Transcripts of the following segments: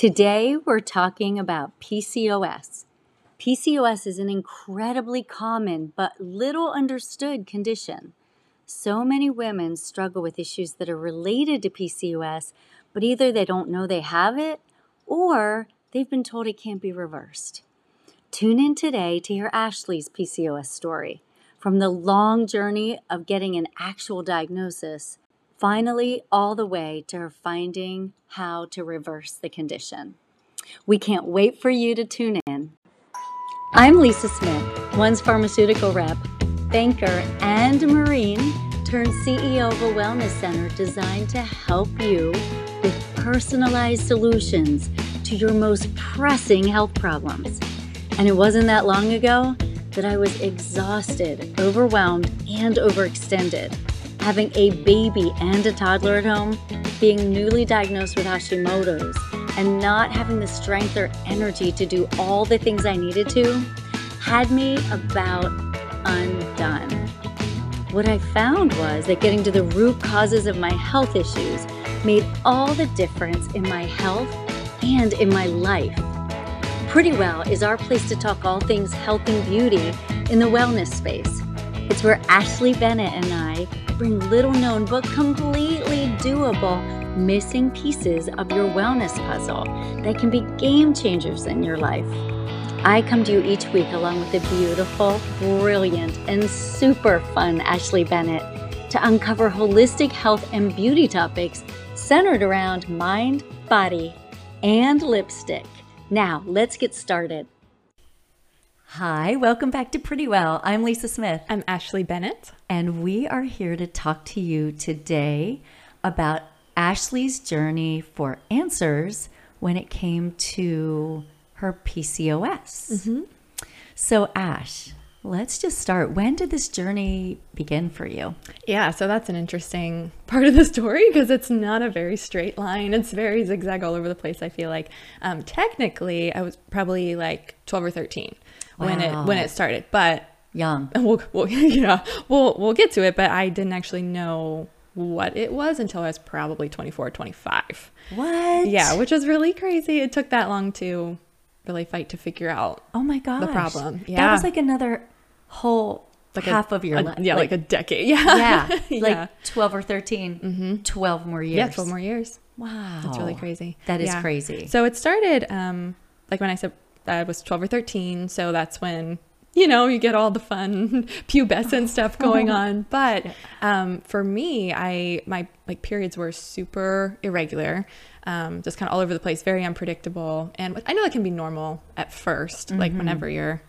Today, we're talking about PCOS. PCOS is an incredibly common but little understood condition. So many women struggle with issues that are related to PCOS, but either they don't know they have it or they've been told it can't be reversed. Tune in today to hear Ashley's PCOS story from the long journey of getting an actual diagnosis, finally, all the way to her finding how to reverse the condition. We can't wait for you to tune in. I'm Lisa Smith, One's pharmaceutical rep, banker, and Marine turned CEO of a wellness center designed to help you with personalized solutions to your most pressing health problems. And it wasn't that long ago that I was exhausted, overwhelmed, and overextended. Having a baby and a toddler at home, being newly diagnosed with Hashimoto's, and not having the strength or energy to do all the things I needed to had me about undone. What I found was that getting to the root causes of my health issues made all the difference in my health and in my life. Pretty Well is our place to talk all things health and beauty in the wellness space. It's where Ashley Bennett and I bring little known but completely doable missing pieces of your wellness puzzle that can be game changers in your life. I come to you each week along with the beautiful, brilliant, and super fun Ashley Bennett to uncover holistic health and beauty topics centered around mind, body, and lipstick. Now, let's get started. Hi, welcome back to Pretty Well. I'm Lisa Smith. I'm Ashley Bennett. And we are here to talk to you today about Ashley's journey for answers when it came to her PCOS. Mm-hmm. So, Ash, let's just start. When did this journey begin for you? Yeah, so that's an interesting part of the story because it's not a very straight line. It's very zigzag all over the place. I feel like um, technically I was probably like twelve or thirteen wow. when it when it started, but young. We'll, we'll yeah we'll we'll get to it, but I didn't actually know what it was until I was probably 24 25. What? Yeah, which was really crazy. It took that long to really fight to figure out oh my god the problem yeah that was like another whole like half a, of your life yeah like, like, a decade yeah yeah like 12 or 13 mm-hmm. 12 more years yeah 12 more years wow that's really crazy that is yeah. crazy so it started um like when i said i was 12 or 13 so that's when you know you get all the fun pubescent stuff going on but um, for me i my like periods were super irregular um, just kind of all over the place, very unpredictable. And I know that can be normal at 1st mm-hmm. like whenever you're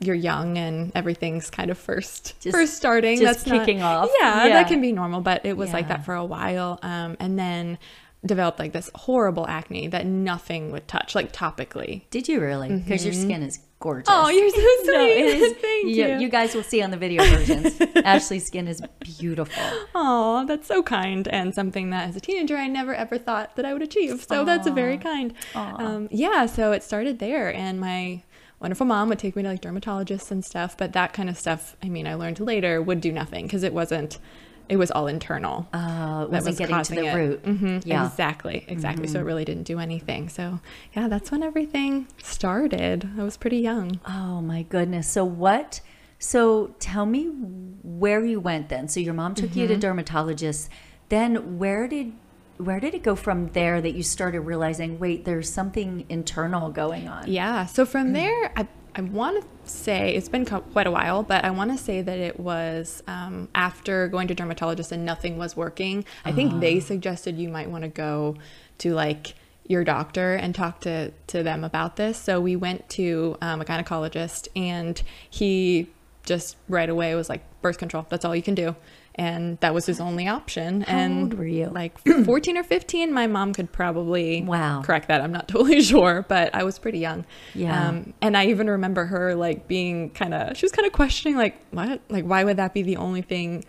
you're young and everything's kind of first just, first starting. Just that's kicking not, off. Yeah, yeah, that can be normal, but it was yeah. like that for a while. Um, and then developed like this horrible acne that nothing would touch, like topically. Did you really? Because mm-hmm. your skin is gorgeous. Oh, you're so sweet. no, it is, Thank you, you. You guys will see on the video versions. Ashley's skin is beautiful. Oh, that's so kind and something that as a teenager I never ever thought that I would achieve. So Aww. that's very kind. Um, yeah, so it started there, and my wonderful mom would take me to like dermatologists and stuff. But that kind of stuff, I mean, I learned later would do nothing because it wasn't it was all internal. Oh, it wasn't was getting to the it. root. Mm-hmm. Yeah, exactly, exactly. Mm-hmm. So it mm-hmm. really didn't do anything. So yeah, that's when everything started. I was pretty young. Oh my goodness. So what? So tell me where you went then. So your mom took mm-hmm. you to mm-hmm. dermatologists. Then where did where did it go from there that you started realizing wait there's something internal going on yeah so from mm. there i I want to say it's been quite a while, but I want to say that it was um, after going to dermatologist and nothing was working. I think they ah. suggested you might want to go to like your doctor and talk to to them about this. So we went to um, a gynecologist, and he just right away was like birth control. That's all you can do and that was his only option. How and old were you? Like 14 or 15. My mom could probably wow correct that. I'm not totally sure, but I was pretty young. Yeah. Um, and I even remember her like being kind of, she was kind of questioning like, what? Like, why would that be the only thing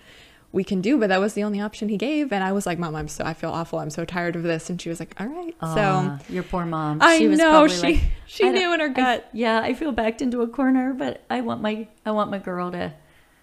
we can do? But that was the only option he gave. And I was like, Mom, I'm so, I feel awful. I'm so tired of this. And she was like, all right. so your poor mom. I she was know she, like, she knew in her gut. I, yeah. I feel backed into a corner, but I want my, I want my girl to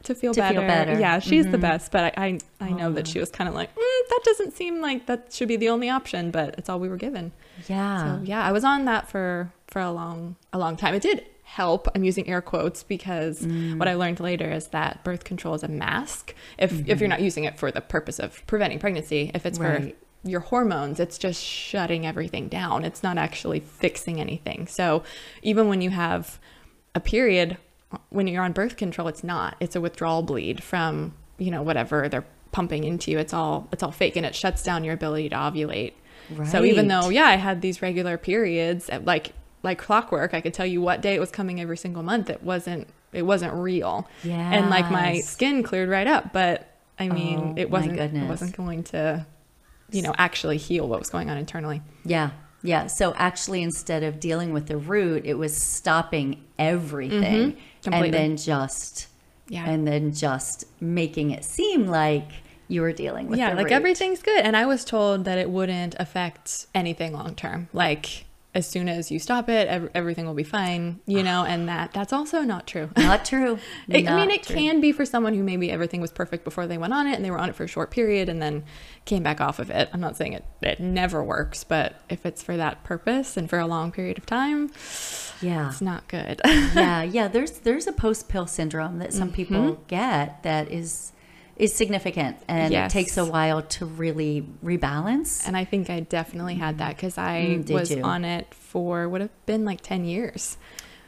to feel, To feel better. better. Yeah, she's the Mhm. best, but I I, I know that she was kind of like mm, that doesn't seem like that should be the only option, but it's all we were given. Yeah. So yeah, I was on that for for a long a long time. It did help. I'm using air quotes because Mm. what I learned later is that birth control is a mask. If if you're not using it for the purpose of preventing pregnancy, if it's for Mm-hmm. Your hormones, it's just shutting everything down. It's not actually fixing anything. So even when you have a period when you're on birth control, it's not. It's a withdrawal bleed from, you know, whatever they're pumping into you. It's all it's all fake and it shuts down your ability to ovulate. So even though yeah, I had these regular periods uh, like like clockwork, I could tell you what day it was coming every single month. It wasn't it wasn't real. Yeah. And like my skin cleared right up, but I mean, Oh, it wasn't it wasn't going to you know, actually heal what was going on internally. Yeah. Yeah. So actually, instead of dealing with the root, it was stopping everything mm-hmm, Completely. and then just, Yeah. and then just making it seem like you were dealing with yeah, like root. everything's good. And I was told that it wouldn't affect anything long term. Like as soon as you stop it, ev- everything will be fine, you know, and that that's also not true. Not true. It, I mean, it true. can be for someone who maybe everything was perfect before they went on it and they were on it for a short period and then came back off of it. I'm not saying it, it never works, but if it's for that purpose and for a long period of time, Yeah. it's not good. yeah, yeah. There's there's a post pill syndrome that some people Mm-hmm. get that is is significant, and Yes. it takes a while to really rebalance. and I think I definitely had that because I Mm, was you? on it for would have been like 10 years.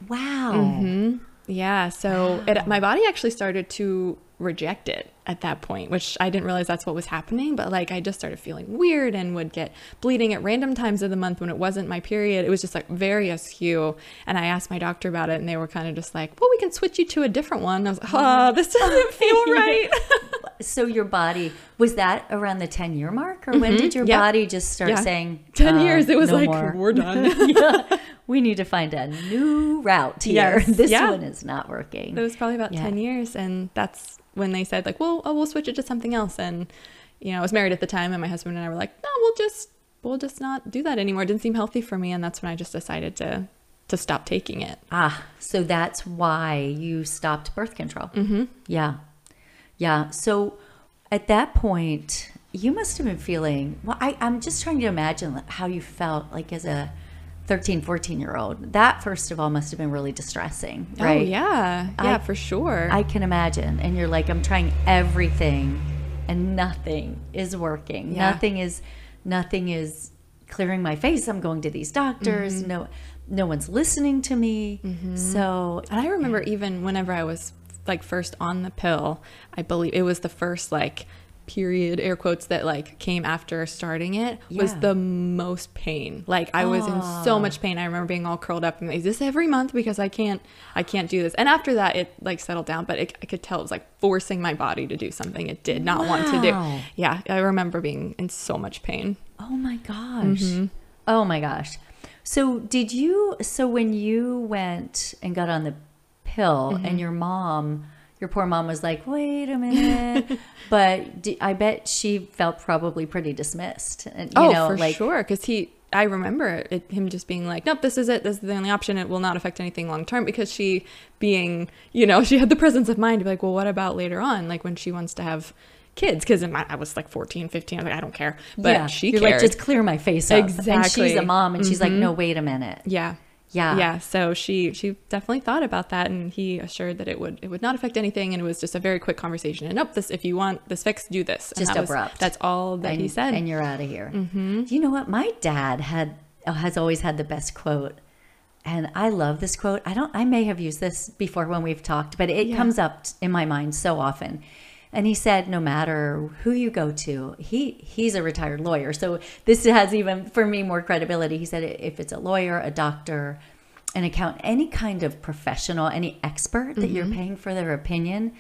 Wow. Mm-hmm. Yeah. So it, my body actually started to reject it at that point, which I didn't realize that's what was happening. But like I just started feeling weird and would get bleeding at random times of the month when it wasn't my period. It was just like very askew. And I asked my doctor about it, and they were kind of just like, "Well, we can switch you to a different one." I was like, "Oh, this doesn't feel right." So your body was that around the ten year mark, or when did your Mm-hmm. Body just start Yeah. saying Ten uh, years. It was no like more? we're done. yeah, we need to find a new route here. Yes, This yeah. one is not working. It was probably about Yeah. 10 years. And that's when they said, like, well, oh, we'll switch it to something else. And, you know, I was married at the time, and my husband and I were like, no, we'll just, we'll just not do that anymore. It didn't seem healthy for me. And that's when I just decided to, to stop taking it. Ah, so that's why you stopped birth control. Mm-hmm. Yeah. Yeah. So at that point, you must have been feeling, well, I, I'm just trying to imagine how you felt like as a 13, 14 year old. That, first of all, must have been really distressing, right? Oh, yeah. Yeah, I- for sure. I can imagine. And you're like, I'm trying everything and nothing is working. Yeah. Nothing is, nothing is clearing my face. I'm going to these doctors. Mm-hmm. No, no one's listening to me. So and I remember even whenever I was like first on the pill, I believe it was the first like period air quotes that like came after starting it was the most pain. Like i was in so much pain. I remember being all curled up and like, is this every month? Because i can't i can't do this. And after that it like settled down but it, i could tell it was like forcing my body to do something it did not want to do. Yeah i remember being in so much pain. Oh my gosh. Mm-hmm. Oh my gosh. So did you so when you went and got on the pill Mm-hmm. and your mom your poor mom was like, "Wait a minute." but d I bet she felt probably pretty dismissed. And you oh know, for like sure because he i remember it, him just being like nope this is it this is the only option it will not affect anything long term because she being you know she had the presence of mind to be like well what about later on like when she wants to have kids because i was like 14 15 i was like i don't care but yeah, she you're cared like just clear my face up. And she's Mm-hmm. a mom and she's like, "No, wait a minute." yeah Yeah. yeah so she she definitely thought about that and he assured that it would it would not affect anything and it was just a very quick conversation and nope this if you want this fixed do this and Just that was- abrupt. that's all that and, he said and you're out of here. Mm-hmm. You know what? My dad had has always had the best quote, and I love this quote. I don't. I may have used this before when we've talked, but it Yeah. comes up in my mind so often. And he said, no matter who you go to, he he's a retired lawyer, so this has even for me more credibility. He said, if it's a lawyer, a doctor, an account, any kind of professional, any expert that you're paying for their opinion,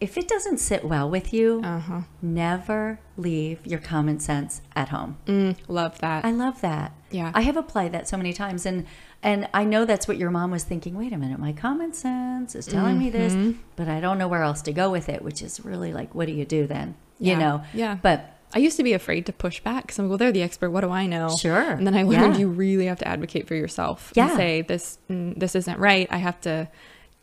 if it doesn't sit well with you, uh-huh never leave your common sense at home. mm, love that I love that. Yeah. I have applied that so many times and and I know that's what your mom was thinking. Wait a minute, my common sense is telling me this, Mm-hmm. but I don't know where else to go with it, which is really like what do you do then? You Yeah. know. Yeah. But I used to be afraid to push back because I'm like, well, they're the expert. What do I know? Sure. And then I learned Yeah. you really have to advocate for yourself Yeah. and say this mm, this isn't right. I have to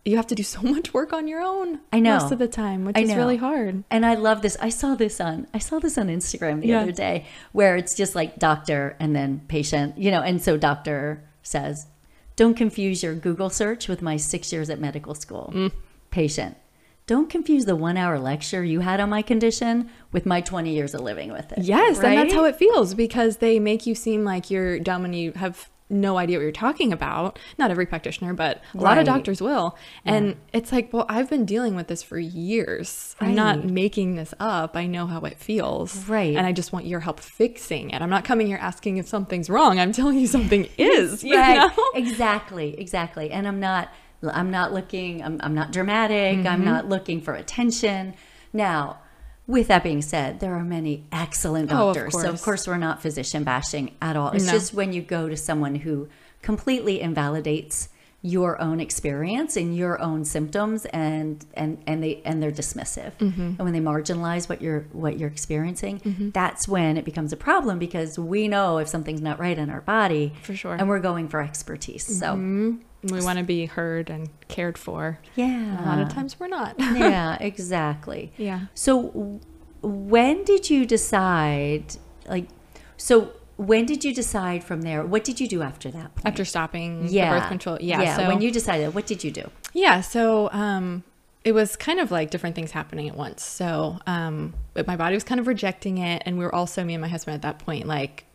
you have to do so much work on your own. I know. most of the time, which is really hard. And I love this. I saw this on I saw this on Instagram the Yeah. other day where it's just like doctor and then patient, you know, and so doctor says, "Don't confuse your Google search with my 6 years at medical school." Mm. Patient, don't confuse the 1-hour lecture you had on my condition with my 20 years of living with it. Yes, and that's how it feels because they make you seem like you're dumb and you have no idea what you're talking about. Not every practitioner, but a lot of doctors will. And it's like, well, I've been dealing with this for years. I'm not making this up. I know how it feels. Right. And I just want your help fixing it. I'm not coming here asking if something's wrong. I'm telling you something is. Right know? exactly exactly and i'm not i'm not looking i'm, I'm not dramatic Mm-hmm. i'm not looking for attention now with that being said there are many excellent Oh, of doctors so of course. we're not physician bashing at all it's No. just when you go to someone who completely invalidates your own experience and your own symptoms and and and they and they're dismissive Mm-hmm. and when they marginalize what you're what you're experiencing that's when it becomes a problem because we know if something's not right in our body For sure. and we're going for expertise so We want to be heard and cared for. yeah A lot of times we're not. yeah exactly Yeah. so when did you decide like so when did you decide from there what did you do after that point? After stopping yeah the birth control. Yeah. yeah so when you decided what did you do Yeah, so um, it was kind of like different things happening at once. So um, but my body was kind of rejecting it, and we were also me and my husband at that point like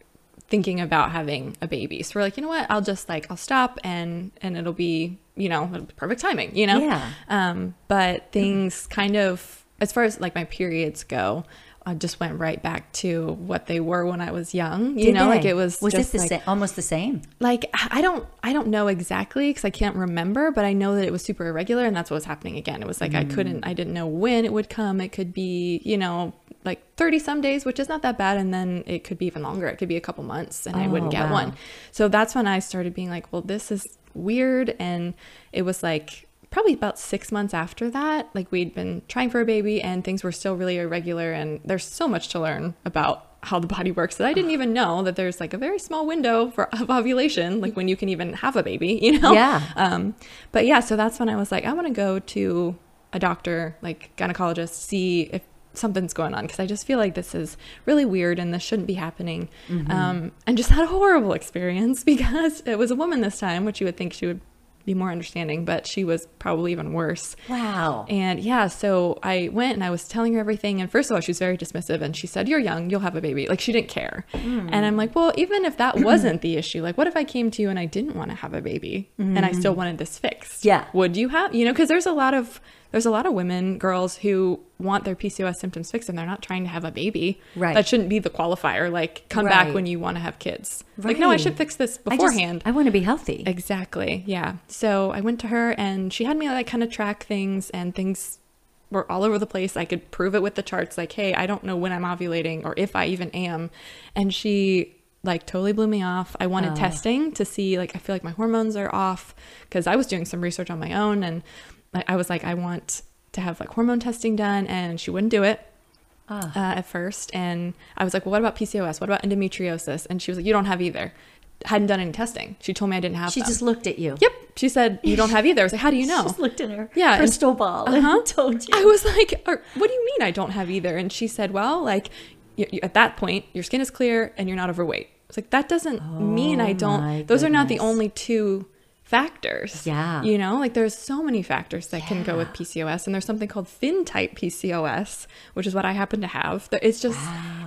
thinking about having a baby. So we're like, you know what? I'll just like I'll stop and and it'll be you know it'll be perfect timing. You know. Yeah. Um, but things kind of as far as like my periods go. I just went right back to what they were when I was young. You Did know, like it was was just it the like, same almost the same like i don't i don't know exactly because i can't remember but i know that it was super irregular and that's what was happening again it was like i couldn't i didn't know when it would come it could be you know like 30 some days which is not that bad and then it could be even longer it could be a couple months and i wouldn't Oh, get wow. one so that's when i started being like well this is weird and it was like probably about six months after that like we'd been trying for a baby and things were still really irregular and there's so much to learn about how the body works that i didn't even know that there's like a very small window for of ovulation like when you can even have a baby you know Yeah. um but yeah so that's when i was like i want to go to a doctor like gynecologist see if something's going on because i just feel like this is really weird and this shouldn't be happening mm-hmm. um and just had a horrible experience because it was a woman this time which you would think she would be more understanding but she was probably even worse wow and yeah, so I went and I was telling her everything. And first of all, she was very dismissive and she said, You're young, you'll have a baby. Like she didn't care. Mm. And I'm like, Well, even if that wasn't the issue, like what if I came to you and I didn't want to have a baby and I still mm-hmm. wanted this fixed? Yeah. Would you have, you know, because there's a lot of, there's a lot of women, girls who want their PCOS symptoms fixed and they're not trying to have a baby. Right. That shouldn't be the qualifier. Like come back when you want to have kids. Like, no, I should fix this I just- beforehand. i want to be healthy Exactly. Yeah. So I went to her and she had me like kind of track things and things were all over the place. I could prove it with the charts like, hey, I don't know when I'm ovulating or if I even am. And she like totally blew me off. I wanted testing to see like I feel like my hormones are off because I was doing some research on my own and I, I was like I want to have like hormone testing done and she wouldn't do it uh, at first. And I was like, well, what about PCOS? What about endometriosis? And she was like, you don't have either. Hadn't done any testing. She told me I didn't have she them. just looked at you Yep. She said, You don't have either. I was like, How do you know? just looked at her Yeah, and- crystal ball Uh-huh. and told you I was like, What do you mean I don't have either? And she said, Well, like, you, you- at that point, your skin is clear and you're not overweight. It's like, That doesn't mean I don't. Those are not the only two factors. Yeah. You know, like there's so many factors that can go with PCOS. And there's something called thin type PCOS, which is what I happen to have. It's just,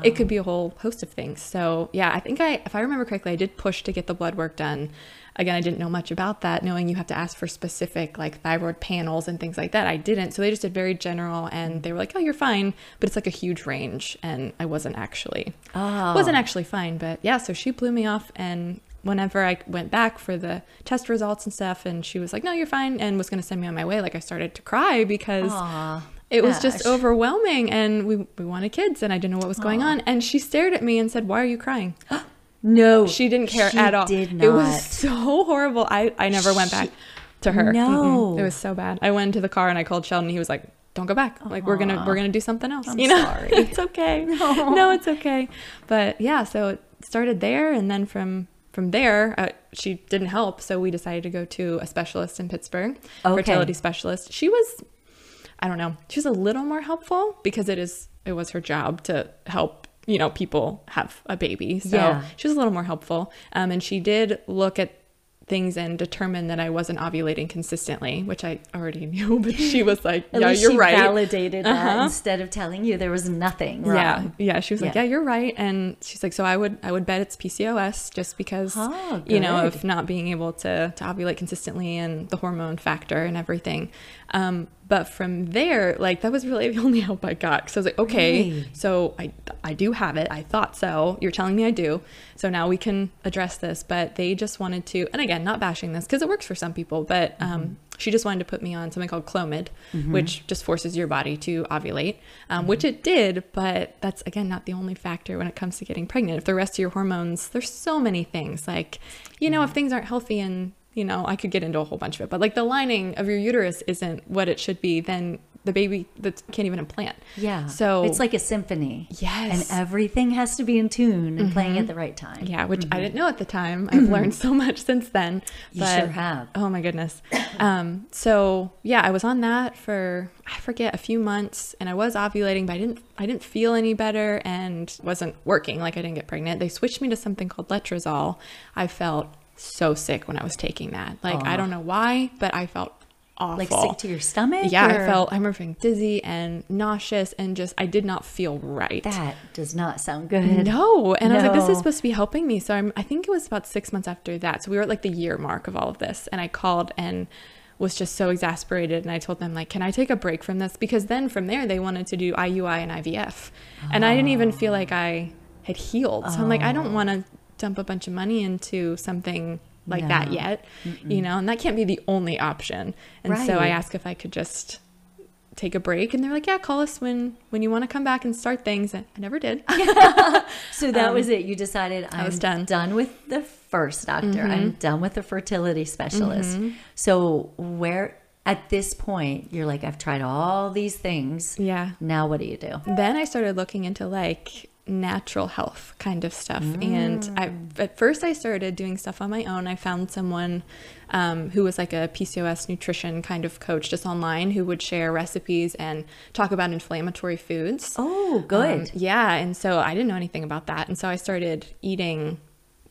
it could be a whole host of things. So, yeah, I think I, if I remember correctly, I did push to get the blood work done. Again, I didn't know much about that, knowing you have to ask for specific like thyroid panels and things like that. I didn't. So they just did very general and they were like, oh, you're fine. But it's like a huge range. And I wasn't actually, Oh. wasn't actually fine. But yeah, so she blew me off. And whenever I went back for the test results and stuff, and she was like, no, you're fine. And was going to send me on my way. Like I started to cry because Aw, it was just overwhelming and we, we wanted kids and I didn't know what was going on. And she stared at me and said, why are you crying? no She didn't care she at all. did It was so horrible. I, I never went back to her. No. Mm-mm. It was so bad. I went into the car and I called Sheldon. He was like, "Don't go back. Like we're gonna we're gonna do something else." I'm you know, sorry. it's okay. No. No. it's okay. But yeah, so it started there, and then from from there, uh, she didn't help, so we decided to go to a specialist in Pittsburgh, Okay. fertility specialist. She was, I don't know, she was a little more helpful because it is it was her job to help you know people have a baby. So Yeah. she was a little more helpful, um, and she did look at things and determine that I wasn't ovulating consistently, which I already knew. But she was like, "Yeah, you're she right." validated that Uh-huh. instead of telling you there was nothing wrong. Yeah, yeah. She was like, Yeah. "Yeah, you're right," and she's like, "So I would, I would bet it's PCOS just because, Oh, you know, of not being able to to ovulate consistently and the hormone factor and everything." Um, but from there, like that was really the only help I got because I was like, "Okay, Really? so I I do have it. I thought so. You're telling me I do. So now we can address this." But they just wanted to, and again, not bashing this because it works for some people, but um, she just wanted to put me on something called Clomid, which just forces your body to ovulate, um, which it did. But that's again not the only factor when it comes to getting pregnant. If the rest of your hormones, there's so many things. Like, you know, if things aren't healthy and you know, I could get into a whole bunch of it, but like the lining of your uterus isn't what it should be, then the baby that can't even implant. Yeah. So it's like a symphony. Yes. And everything has to be in tune and playing at mm-hmm. the right time. Yeah, which I mm-hmm. didn't know at the time. I've mm-hmm. learned so much since then. You sure have. Oh my goodness. Um, so yeah, I was on that for I forget a few months, and I was ovulating, but I didn't I didn't feel any better and wasn't working. Like I didn't get pregnant. They switched me to something called letrozole. I felt so sick when I was taking that. Like I don't know why, but I felt awful. Like sick to your stomach? yeah, I felt I remember feeling dizzy and nauseous and just I did not feel right. That does not sound good. No. And I was like, this is supposed to be helping me. So I'm, I think it was about six months after that. So we were at like the year mark of all of this. And I called and was just so exasperated. And I told them, like, can I take a break from this? Because then from there, they wanted to do IUI and IVF. And I didn't even feel ah. like I had healed. So I'm like, I don't oh. want to dump a bunch of money into something like that No. yet, you know, and that can't be the only option. And so I Right. asked if I could just take a break and they're like yeah call us when when you want to come back and start things and i never did So that was it. You decided I'm Um, was done. Mm-hmm. with the first doctor. I'm done with the fertility specialist. So where at this point you're like, I've tried all these things. yeah Now what do you do? then I started looking into like natural health kind of stuff. And I, at first, I started doing stuff on my own. I found someone um, who was like a PCOS nutrition kind of coach just online who would share recipes and talk about inflammatory foods. Oh, Um, good. yeah. And so I didn't know anything about that. And so I started eating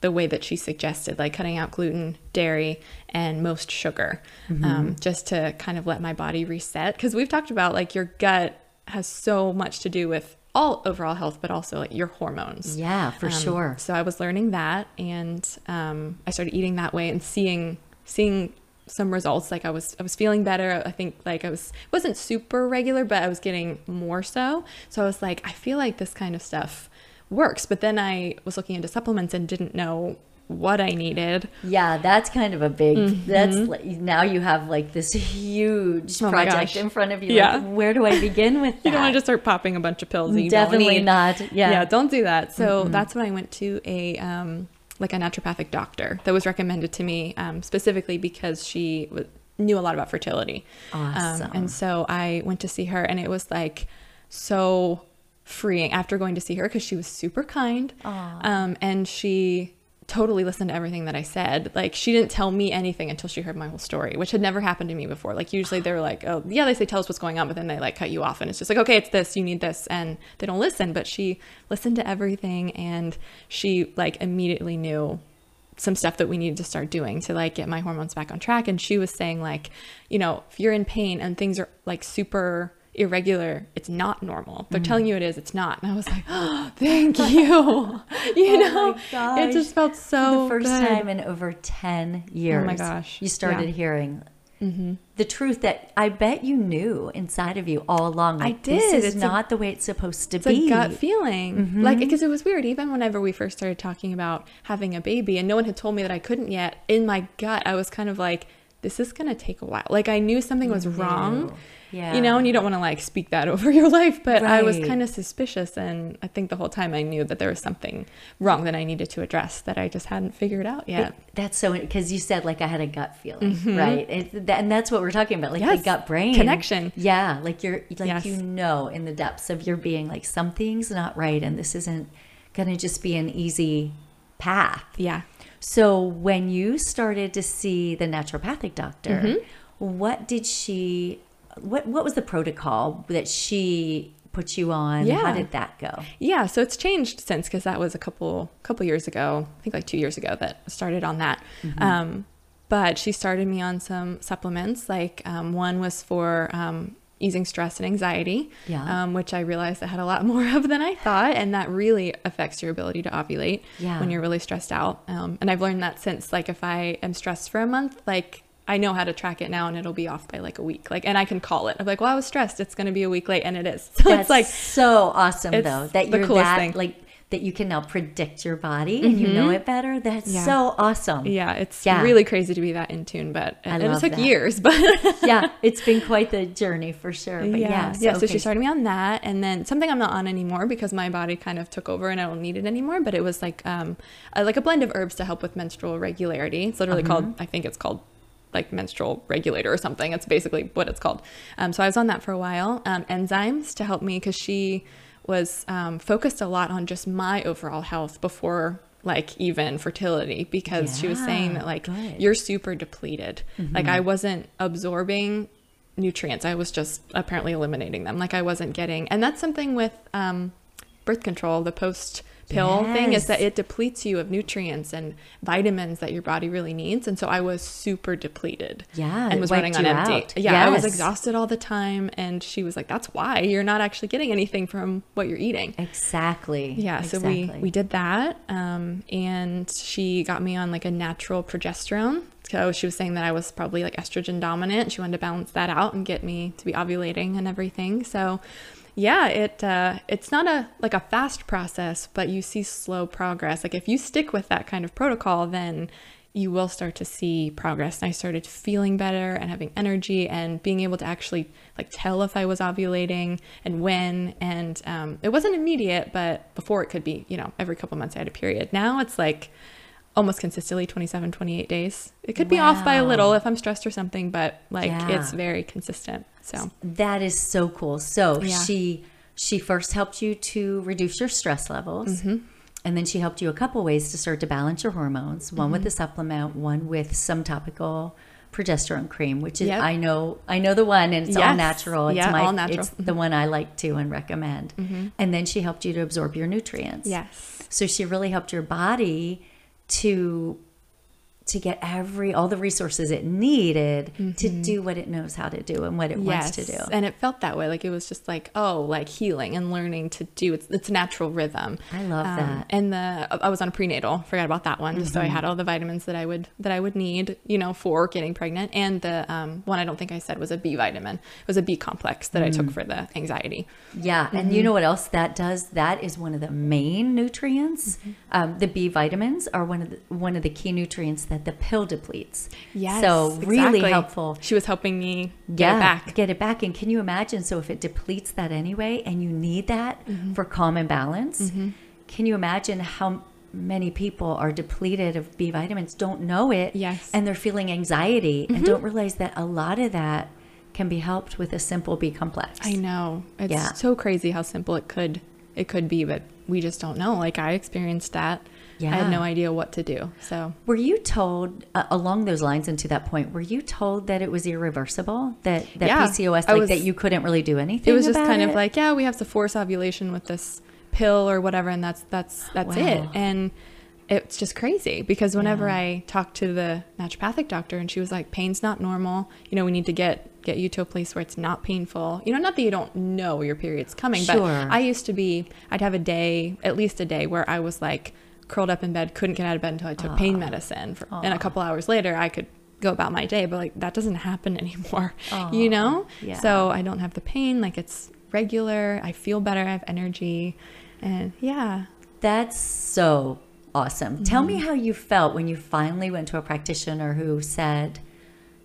the way that she suggested, like cutting out gluten, dairy, and most sugar, um, just to kind of let my body reset. Because we've talked about like your gut has so much to do with all overall health, but also like your hormones. yeah, for Um, sure. So I was learning that, and um, I started eating that way and seeing seeing some results. Like I was I was feeling better. I think like I was wasn't super regular, but I was getting more so. So I was like, I feel like this kind of stuff works. But then I was looking into supplements and didn't know what I needed. Yeah, that's kind of a big. That's like, now you have like this huge Mm-hmm. Oh project in front of you. Yeah. Like, where do I begin with that? You don't want to just start popping a bunch of pills. Definitely not. Yeah. yeah don't do that so that's when i went to a um, like a naturopathic doctor that was recommended to me um, specifically because she w- knew a lot about fertility Awesome. um, and so i went to see her and it was like so freeing after going to see her because she was super kind um, and she totally listened to everything that I said. Like she didn't tell me anything until she heard my whole story, which had never happened to me before. Like usually they're like, "Oh, yeah, they say tell us what's going on," but then they like cut you off and it's just like, "Okay, it's this, you need this." And they don't listen, but she listened to everything and she like immediately knew some stuff that we needed to start doing to like get my hormones back on track and she was saying like, you know, if you're in pain and things are like super irregular, it's not normal. They're mm. telling you it is, it's not. And I was like, oh, thank you. you Oh know, it just felt so the first good. time in over 10 years Oh my gosh. you started Yeah. hearing mm-hmm. the truth that i bet you knew inside of you all along I like, this did. is It's a- not the way it's supposed to It's be a gut feeling. Mm-hmm. Like, because it was weird. Even whenever we first started talking about having a baby and no one had told me that I couldn't yet, in my gut, I was kind of like, this is going to take a while. Like, I knew something was wrong. Yeah. You know, and you don't want to like speak that over your life, but I was kind of suspicious. And I think the whole time I knew that there was something wrong that I needed to address that I just hadn't figured out yet. It- that's so because you said like I had a gut feeling, right? It, that, and that's what we're talking about, like the Mm-hmm. Gut brain Connection. Yeah, like you're like Yes. you know in the depths of your being, like something's not right, and this isn't gonna just be an easy path. yeah. So when you started to see the naturopathic doctor, Mm-hmm. what did she what what was the protocol that she put you on? Yeah. How did that go? Yeah, so it's changed since because that was a couple couple years ago. I think like two years ago that started on that. Mm-hmm. Um, but she started me on some supplements. Like um, one was for um, easing stress and anxiety, Yeah. um, which I realized I had a lot more of than I thought, and that really affects your ability to ovulate Yeah. when you're really stressed out. Um, and I've learned that since like if I am stressed for a month, like I know how to track it now and it'll be off by like a week. Like and I can call it. I'm like, well, I was stressed. It's gonna be a week late and it is. So That's it's like so awesome though that the you're coolest that thing. Mm-hmm. like that you can now predict your body and you know it better. That's Yeah. so awesome. Yeah, it's Yeah. really crazy to be that in tune, but and it took that. years. But yeah, it's been quite the journey for sure. But yeah, yeah, yeah. So okay. she started me on that, and then something I'm not on anymore because my body kind of took over and I don't need it anymore. But it was like um, a, like a blend of herbs to help with menstrual regularity. It's literally Uh-huh. called, I think it's called like menstrual regulator or something. It's basically what it's called. Um, so I was on that for a while. Um, enzymes to help me because she was um, focused a lot on just my overall health before like even fertility because she was saying that like good. Mm-hmm. you're super depleted. Like I wasn't absorbing nutrients. I was just apparently eliminating them. Like I wasn't getting, and that's something with um, birth control, the post pill thing is that it depletes you of nutrients and vitamins that your body really needs. And so I was super depleted. Yeah, And was running on empty. out. Yeah. I was exhausted all the time. And she was like, that's why you're not actually getting anything from what you're eating. exactly. Yeah, exactly. so we we did that, um, and she got me on like a natural progesterone. So she was saying that I was probably like estrogen dominant. She wanted to balance that out and get me to be ovulating and everything. So, yeah, it uh, it's not a like a fast process, but you see slow progress. Like if you stick with that kind of protocol, then you will start to see progress. And I started feeling better and having energy and being able to actually like tell if I was ovulating and when. And um, it wasn't immediate, but before it could be, you know, every couple months I had a period. Now it's like almost consistently 27, 28 days. It could be off by a little if I'm stressed or something, but like Yeah. it's very consistent. So That is so cool. So Yeah. she she first helped you to reduce your stress levels. Mm-hmm. And then she helped you a couple ways to start to balance your hormones. One Mm-hmm. with the supplement, one with some topical progesterone cream, which is Yep. I know I know the one and it's all natural. It's Yeah, my all natural. Mm-hmm. it's the one I like to and recommend. And then she helped you to absorb your nutrients. yes. So she really helped your body to to get every all the resources it needed to do what it knows how to do and what it wants to do. And it felt that way. Like it was just like, oh, like healing and learning to do it's it's a natural rhythm. Um, I love that. And the I was on a prenatal, forgot about that one. Just so I Mm-hmm. had all the vitamins that I would that I would need, you know, for getting pregnant. And the um, one I don't think I said was a B vitamin. It was a B complex that I Mm. took for the anxiety. Yeah, and Mm-hmm. you know what else that does? That is one of the main nutrients. Mm-hmm. Um, the B vitamins are one of the one of the key nutrients that the pill depletes. Yes. so really exactly. helpful. She was helping me get yeah, it back. get it back. And can you imagine? So if it depletes that anyway, and you need that Mm-hmm. for calm and balance, can you imagine how many people are depleted of B vitamins, don't know it, Yes. Mm-hmm. and they're feeling anxiety and don't realize that a lot of that can be helped with a simple B complex. I know. It's Yeah. so crazy how simple it could it could be, but we just don't know. Like I experienced that. I had no idea what to do. So Were you told uh, along those lines and to that point? Were you told that it was irreversible? That that Yeah, PCOS, like was- that, you couldn't really do anything. it was just kind of like, yeah, we have to force ovulation with this pill or whatever, and that's that's that's it. And it's just crazy because whenever Yeah. I talked to the naturopathic doctor and she was like, pain's not normal. You know, we need to get get you to a place where it's not painful. You know, not that you don't know your period's coming, but Sure. I used to be I'd have a day, at least a day where I was like curled up in bed, couldn't get out of bed until I took pain medicine. For, and a couple hours later I could go about my day, but like that doesn't happen anymore. You know? yeah. So I don't have the pain, like it's regular. I feel better, I have energy. And yeah. That's so awesome. Tell Mm-hmm. me how you felt when you finally went to a practitioner who said,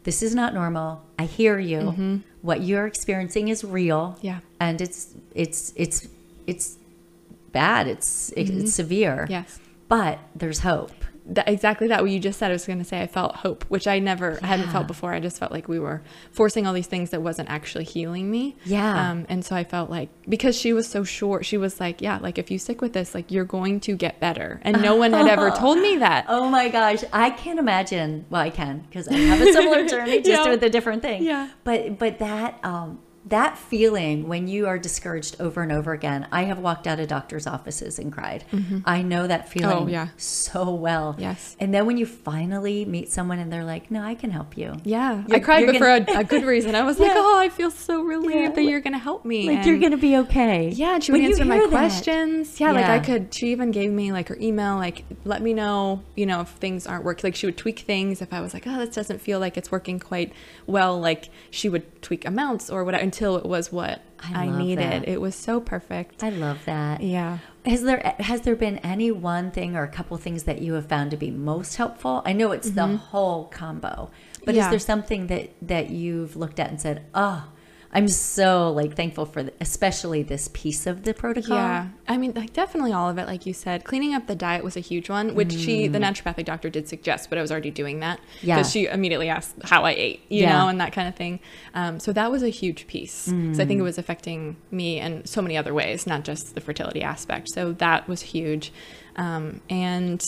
"This is not normal. I hear you. What you're experiencing is real. Mm-hmm. Yeah. and it's it's it's it's bad. It's it's severe. Yes. But there's hope. that, exactly that what you just said. I was going to say I felt hope, which I never I hadn't felt before. I just felt like we were forcing all these things that wasn't actually healing me. Yeah. Um, and so I felt like because she was so short, she was like, yeah, like if you stick with this, like you're going to get better. And no one had ever told me that. Oh my gosh, I can't imagine. Well, I can because I have a similar journey, just Yeah. with a different thing. Yeah. But but that um that feeling when you are discouraged over and over again. I have walked out of doctors' offices and cried. I know that feeling Mm-hmm. Oh, yeah. so well. Yes. And then when you finally meet someone and they're like, "No, I can help you." Yeah, I cried, but gonna- for a, a good reason. I was like, "Oh, I feel so relieved Yeah, that you're going to help me." Like you're gonna be okay. Yeah, and she would When answer my that- questions. Yeah, like I could. She even gave me like her email, like let me know, you know, if things aren't working. Like she would tweak things if I was like, oh, this doesn't feel like it's working quite well. Like she would tweak amounts or whatever until it was what I I, needed. that. It was so perfect. I love that. Yeah. Has there has there been any one thing or a couple things that you have found to be most helpful? I know it's the whole combo, but is Mm-hmm. There something that that you've looked at and said, "Oh, I'm so like thankful for the, especially this piece of the protocol." Yeah, I mean, like definitely all of it. Like you said, cleaning up the diet was a huge one, which she, the naturopathic doctor, did suggest, but I was already doing that Mm. Yeah. because she immediately asked how I ate, you Yeah. know, and that kind of thing. Um, so that was a huge piece because I think it was affecting me in so many other ways, not just the fertility aspect. So that was huge, um, and.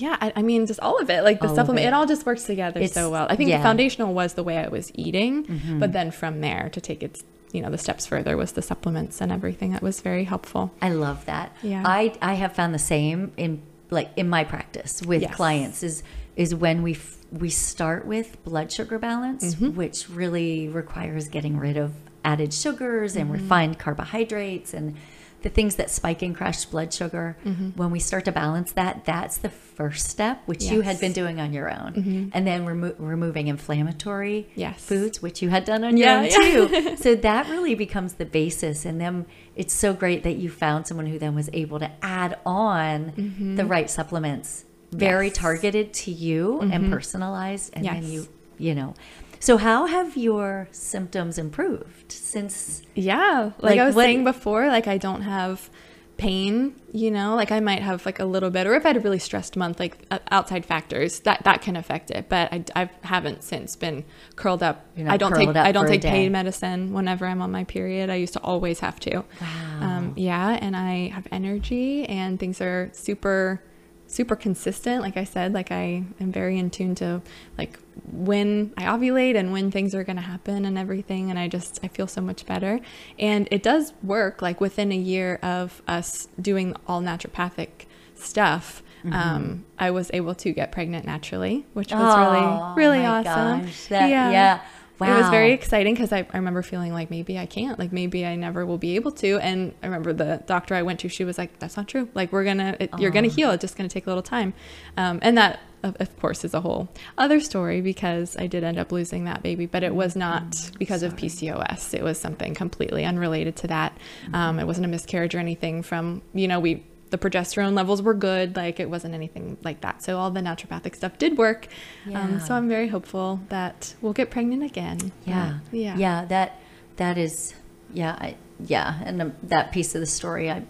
Yeah, I, I mean, just all of it, like the All supplement, it. it. all just works together It's- so well. I think yeah. the foundational was the way I was eating, but then from there to take it, you know, the steps further was the supplements and everything that was very helpful. I love that. Yeah. I I have found the same in like in my practice with Yes. clients is is when we f- we start with blood sugar balance, Mm-hmm. which really requires getting rid of added sugars and Mm-hmm. refined carbohydrates and the things that spike and crash blood sugar. When we start to balance that, that's the first step, which you had Mm-hmm. Yes. Mm-hmm. been doing on your own, and then remo- removing inflammatory Yes. foods, which you had done on Yeah, your yeah. own too. so that really becomes the basis, and then it's so great that you found someone who then was able to add on the right supplements, very Yes. targeted to you and personalized, and then you, you know. So how have your symptoms improved since? Yeah, like, Like, I was what- saying before, like I don't have pain, you know, like I might have like a little bit, or if I had a really stressed month, like outside factors that that can affect it. But I, I haven't since been curled up. I don't take I don't take pain medicine whenever I'm on my period. I used to always have to. Wow. Um, yeah, and I have energy, and things are super super consistent like i said like i am very in tune to like when i ovulate and when things are going to happen and everything and i just i feel so much better. And it does work like within a year of us doing all naturopathic stuff um, i was able to get pregnant naturally which was Oh, really really awesome. gosh, that- yeah. It was very exciting because I, I remember feeling like maybe I can't, like maybe I never will be able to. And I remember the doctor I went to, she was like, "That's not true. Like we're gonna, it, you're gonna heal. It's just gonna take a little time." Um, and that, of, of course, is a whole other story because I did end up losing that baby, but it was not because of PCOS. It was something completely unrelated to that. Um, it wasn't a miscarriage or anything. From you know we the progesterone levels were good. Like it wasn't anything like that. So all the naturopathic stuff did work. Um, so I'm very hopeful that we'll get pregnant again. Yeah. Yeah. Yeah. That that is. Yeah. I, yeah. And um, that piece of the story, I,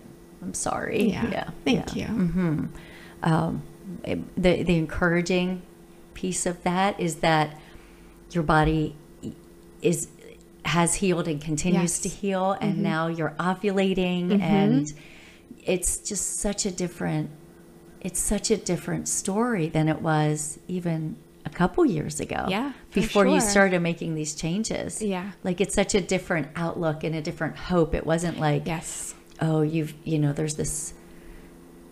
I'm sorry. Yeah. Yeah. Thank yeah. you. um, it- the the encouraging piece of that is that your body is has healed and continues Yes. to heal, and now you're ovulating, and it's just such a different it's such a different story than it was even a couple years ago. Yeah, for before you started making these changes. Yeah. like it's such a different outlook and a different hope. It wasn't like Yes. oh you've you know there's this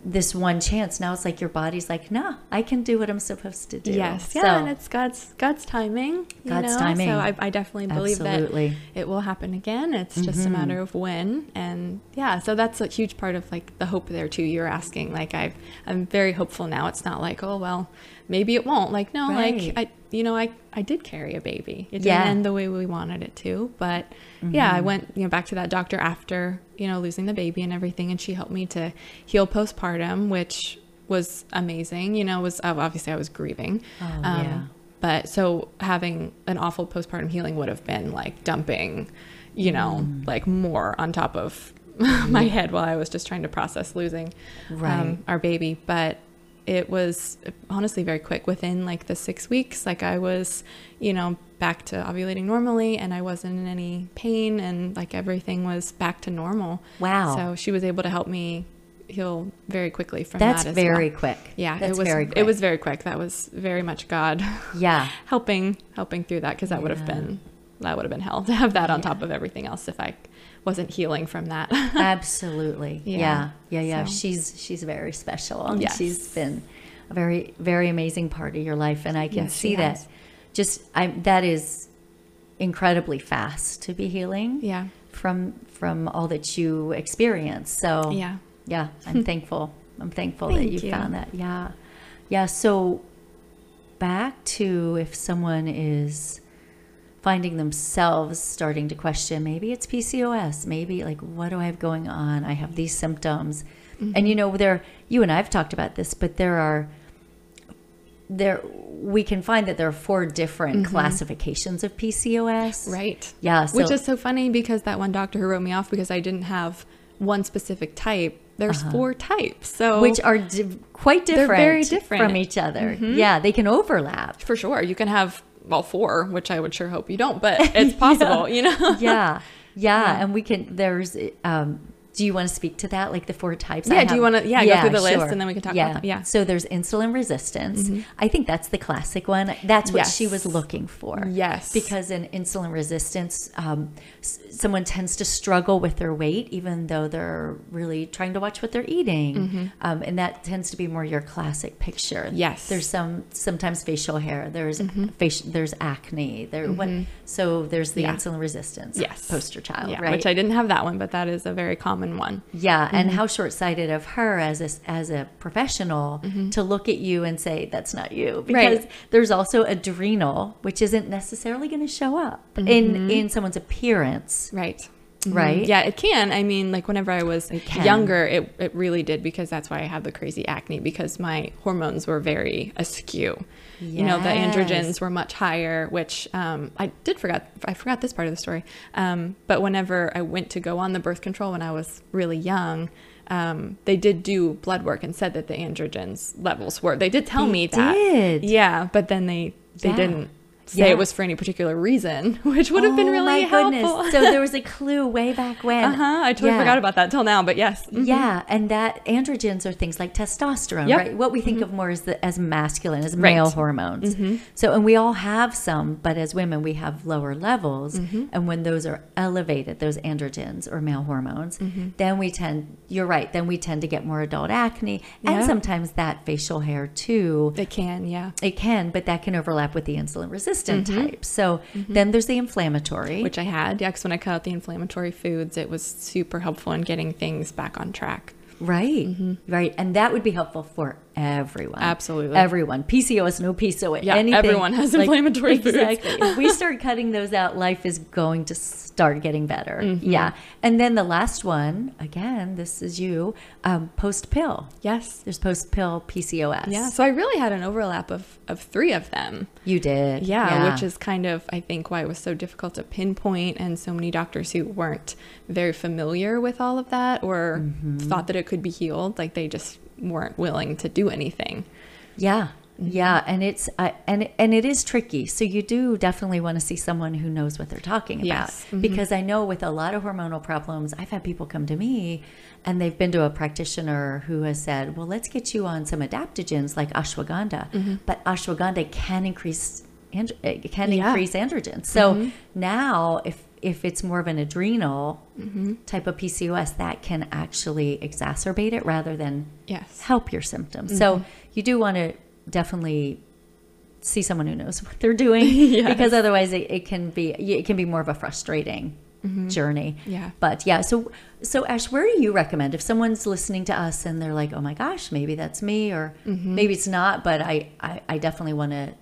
this one chance now it's like your body's like no i can do what i'm supposed to do Yes. Yeah. So, and it's God's God's timing. You God's know? timing. So I, I definitely believe Absolutely. that it will happen again. It's just a mm-hmm. matter of when. And yeah, so that's a huge part of like the hope there too. You're asking. Like I've I'm very hopeful now. It's not like, oh well, maybe it won't. Like, no, Right. like I you know, I I did carry a baby. It didn't Yeah. end the way we wanted it to. But yeah, I went, you know, back to that doctor after, you know, losing the baby and everything and she helped me to heal postpartum, which was amazing. You know, was obviously I was grieving. Oh, Um, yeah. But so having an awful postpartum healing would have been like dumping, you know, Mm. like more on top of my head while I was just trying to process losing Right. um, our baby. But it was honestly very quick. Within like the six weeks, like I was, you know, back to ovulating normally and I wasn't in any pain and like everything was back to normal. Wow. So she was able to help me heal very quickly from That's that as very well. quick. Yeah, That's it was very quick. it was very quick. That was very much God Yeah. helping helping through that because that would have been that would have been hell to have that on top of everything else if I wasn't healing from that. Absolutely. Yeah. Yeah. Yeah. Yeah. So- She's she's very special. And Yes. She's been a very very amazing part of your life, and I can Yes, see that. Just I that is incredibly fast to be healing. yeah. From from all that you experience. So Yeah. yeah, I'm thankful. I'm thankful that you, you. found that. Yeah. Yeah. So back to if someone is finding themselves starting to question maybe it's PCOS, maybe like what do I have going on? I have these symptoms. Mm-hmm. And you know, there you and I've talked about this, but there are there we can find that there are four different classifications of PCOS. Mm-hmm. Right. Yeah. So, Which is so funny because that one doctor who wrote me off because I didn't have one specific type. There's four types. So Uh-huh. which are di- quite They're different, very different. Mm-hmm. from each other. Yeah, they can overlap. for sure you can have well four, which I would sure hope you don't, but it's possible, you know. yeah, yeah, and we can. There's. Um, do you want to speak to that, like the four types? I Yeah, do you wanna- yeah, go through the list and then we can talk about them. Yeah. Mm-hmm. So there's insulin resistance. I think that's the classic one. That's what she was looking for. Yes. Because in insulin resistance, um, s- someone tends to struggle with their weight, even though they're really trying to watch what they're eating, um, and that tends to be more your classic picture. Mm-hmm. Yes. Mm-hmm. There's some sometimes facial hair. There's facial. There's acne. There. What? So there's the Yeah. insulin resistance. Yes. Poster child. Yeah, right. which I didn't have that one, but that is a very common one. Yeah, and Mm-hmm. how short-sighted of her as a as a professional to look at you and say that's not you because Mm-hmm. Right. there's also adrenal, which isn't necessarily going to show up Mm-hmm. in in someone's appearance, Right. Right? Yeah, it can. I mean, like whenever I was can. younger, it, it really did because that's why I had the crazy acne because my hormones were very askew. Yes. You know, the androgens were much higher, which um, I did forget. I forgot this part of the story. Um, but whenever I went to go on the birth control when I was really young, um, they did do blood work and said that the androgens levels were. They did tell They me that. did. Yeah, but then they they Yeah. didn't say Yeah. it was for any particular reason, which would have been Oh, really my helpful. goodness. so there was a clue way back when. Uh huh. I totally Yeah. forgot about that till now, but yes. Mhm. Yeah, and that androgens are things like testosterone, Yep. right? What we think of more as the as masculine, as Right. male hormones. So, and we all have some, but as women, we have lower levels. And when those are elevated, those androgens or male hormones, then we tend. You're right. Then we tend to get more adult acne, and sometimes that facial hair too. It can, yeah. It can, but that can overlap with the insulin resistant mm-hmm. type. So mm-hmm. then there's the inflammatory. Which I had, yeah, because when I cut out the inflammatory foods, it was super helpful in getting things back on track. Right, mm-hmm. right, and that would be helpful for everyone. Absolutely. everyone. PCOS, no PCOS. Yeah, anything. everyone has inflammatory foods. Exactly. if we start cutting those out, life is going to start getting better. Mm-hmm. Yeah, and then the last one, again, this is you. Um, post pill. Yes. There's post pill PCOS. Yeah. So I really had an overlap of, of three of them. you did. Yeah, which is kind of, I think, why it was so difficult to pinpoint, and so many doctors who weren't very familiar with all of that or Mm-hmm. thought that it could be healed, like they just weren't willing to do anything. Yeah. Yeah, and it's uh, and and it is tricky. So you do definitely want to see someone who knows what they're talking about Yes. Mhm. because I know with a lot of hormonal problems, I've had people come to me and they've been to a practitioner who has said, "Well, let's get you on some adaptogens like ashwagandha." Mm-hmm. But ashwagandha can increase and it can Yeah. increase androgens. So Mm-hmm. now if if it's more of an adrenal Mm-hmm. type of PCOS, that can actually exacerbate it rather than Yes. help your symptoms. So mm-hmm. you do want to definitely see someone who knows what they're doing Yes. because otherwise it, it can be it can be more of a frustrating mm-hmm. journey. Yeah. But yeah, so so Ash, where do you recommend if someone's listening to us and they're like, "Oh my gosh, maybe that's me," or mm-hmm. maybe it's not, but I I, I definitely want to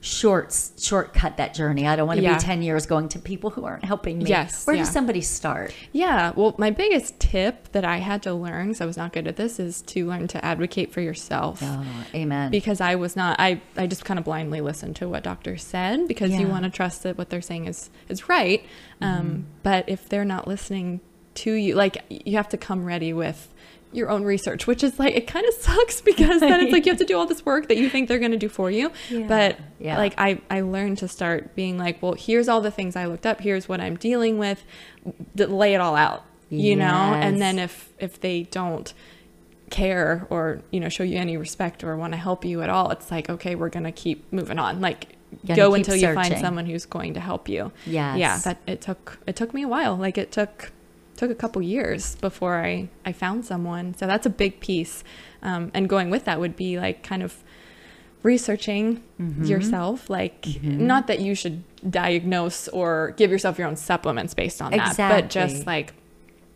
short shortcut that journey. I don't want to Yeah. be 10 years going to people who aren't helping me. Yes, Where yeah. does somebody start? Yeah, well, my biggest tip that I had to learn, because I was not good at this, is to learn to advocate for yourself. Oh, amen. Because I was not, I, I just kind of blindly listened to what doctors said because you want to trust that what they're saying is is right. Um, but if they're not listening to you, like you have to come ready with your own research, which is like it kind of sucks because then it's like you have to do all this work that you think they're going to do for you. Yeah. But Yeah. like I I learned to start being like, well, here's all the things I looked up, here's what I'm dealing with, lay it all out, you know? And then if if they don't care or, you know, show you any respect or want to help you at all, it's like, okay, we're going to keep moving on. Like go until you find someone who's going to help you. Yeah. Yeah, that it took it took me a while. Like it took took a couple years before I I found someone. So that's a big piece. Um, and going with that would be like kind of researching Mm-hmm. yourself. Like not that you should diagnose or give yourself your own supplements based on that, but just like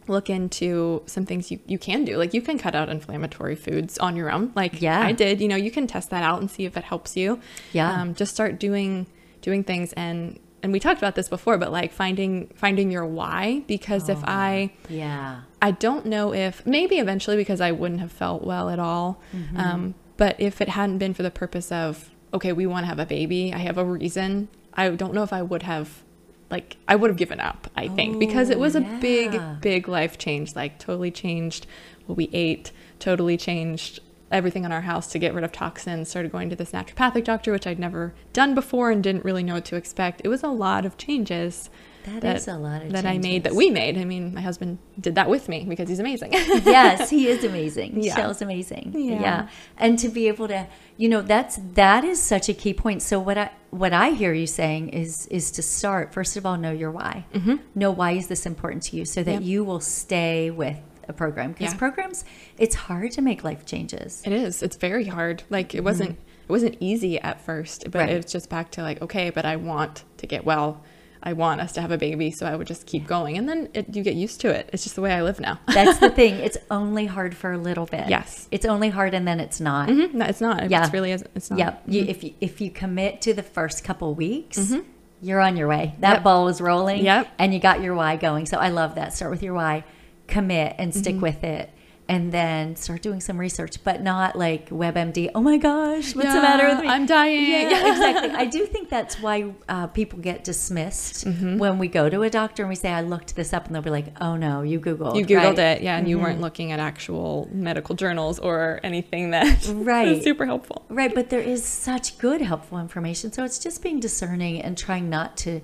look into some things you, you can do. Like you can cut out inflammatory foods on your own. Like Yeah. I did, you know, you can test that out and see if it helps you. Yeah. Um, just start doing doing things and and we talked about this before, but like finding finding your why because if I Yeah. I don't know if maybe eventually because I wouldn't have felt well at all. Mm-hmm. Um, but if it hadn't been for the purpose of okay, we want to have a baby, I have a reason. I don't know if I would have like I would have given up. I think because it was a big big life change. Like totally changed what we ate. Totally changed everything in our house to get rid of toxins. Started going to this naturopathic doctor, which I'd never done before and didn't really know what to expect. It was a lot of changes. That is a lot of that I made that we made. I mean, my husband did that with me because he's amazing. yes, he is amazing. Yeah. Shell's amazing. Yeah. Yeah. And to be able to, you know, that's that is such a key point. So what I what I hear you saying is is to start first of all know your why. Mm-hmm. Know why is this important to you so that Yep. you will stay with a program because Yeah. programs it's hard to make life changes. It is. It's very hard. Like it wasn't it wasn't easy at first, but Mm-hmm. Right. it's just back to like, okay, but I want to get well. I want us to have a baby, so I would just keep going, and then it, you get used to it. It's just the way I live now. That's the thing. It's only hard for a little bit. Yes. It's only hard and then it's not. Mhm. No, it's not. Yeah. It's really it's not. Yep. You, if you if you commit to the first couple weeks, you're on your way. That Yep. ball is rolling. Yep. And you got your why going. So I love that. Start with your why, commit and stick with it. And then start doing some research, but not like WebMD. Oh my gosh, what's the matter with me? I'm dying. Yeah, exactly. I do think that's why uh, people get dismissed Mm-hmm. when we go to a doctor and we say, "I looked this up," and they'll be like, "Oh no, you googled." You googled right? Mm-hmm. it, yeah, and you weren't looking at actual medical journals or anything that Right. is super helpful. Right, but there is such good helpful information. So it's just being discerning and trying not to,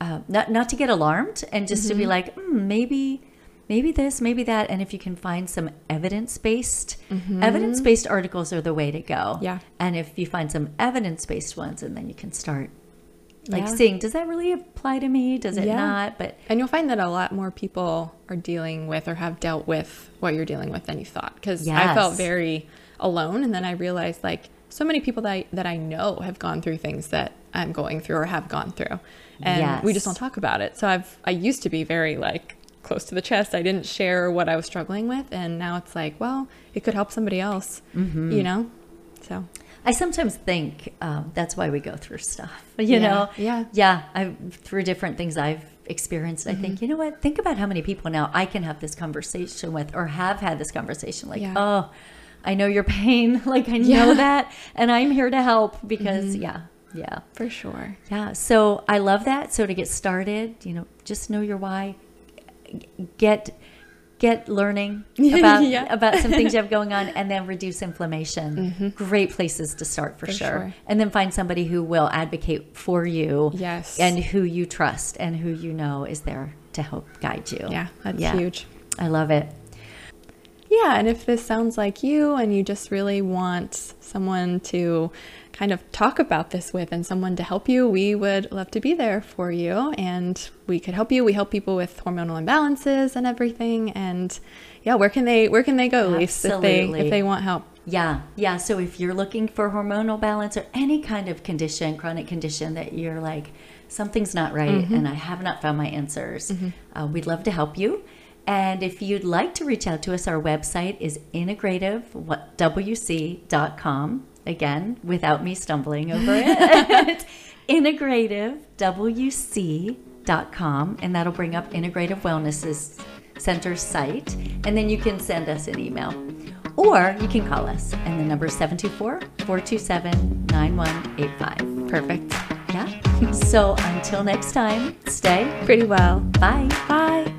uh, not not to get alarmed, and just to Mm-hmm. be like, hmm, maybe, maybe this, maybe that, and if you can find some evidence based, evidence based articles are the way to go. Mm-hmm. Yeah. and if you find some evidence based ones, and then you can start, like Yeah. seeing, does that really apply to me? Does it Yeah. not? But And you'll find that a lot more people are dealing with or have dealt with what you're dealing with than you thought. Because I felt very alone, and then I realized like so many people that I, that I know have gone through things that I'm going through or have gone through, and we just don't talk about it. So I've I used to be very like close to the chest. I didn't share what I was struggling with, and now it's like, well, it could help somebody else, Mm-hmm. you know. So I sometimes think um, that's why we go through stuff. You Yeah, know, yeah. yeah. I through different things I've experienced. I Mm-hmm. think you know what? Think about how many people now I can have this conversation with, or have had this conversation. Like, Yeah. oh, I know your pain. Like I Yeah. know that, and I'm here to help because Mm-hmm. yeah, yeah, for sure, yeah. So I love that. So to get started, you know, just know your why. Get get learning about Yeah. about some things you have going on and then reduce inflammation. Great places to start for, Mm-hmm. For sure. sure. And then find somebody who will advocate for you. Yes. And who you trust and who you know is there to help guide you. yeah, that's Yeah. huge. I love it. Yeah, and if this sounds like you and you just really want someone to kind of talk about this with and someone to help you, we would love to be there for you and we could help you. We help people with hormonal imbalances and everything. And yeah, where can they where can they go, Lise, if they if they want help? Yeah, yeah. So if you're looking for hormonal balance or any kind of condition, chronic condition that you're like, something's not right Mm-hmm. and I have not found my answers, uh, we'd love to help you. And if you'd like to reach out to us, our website is integrativewc.com. Again, without me stumbling over it, integrativewc.com, and that'll bring up Integrative Wellness Center site. And then you can send us an email. Or you can call us, and the number is 724 427 9185. Perfect. Yeah. So until next time, stay. Pretty well. Bye. Bye.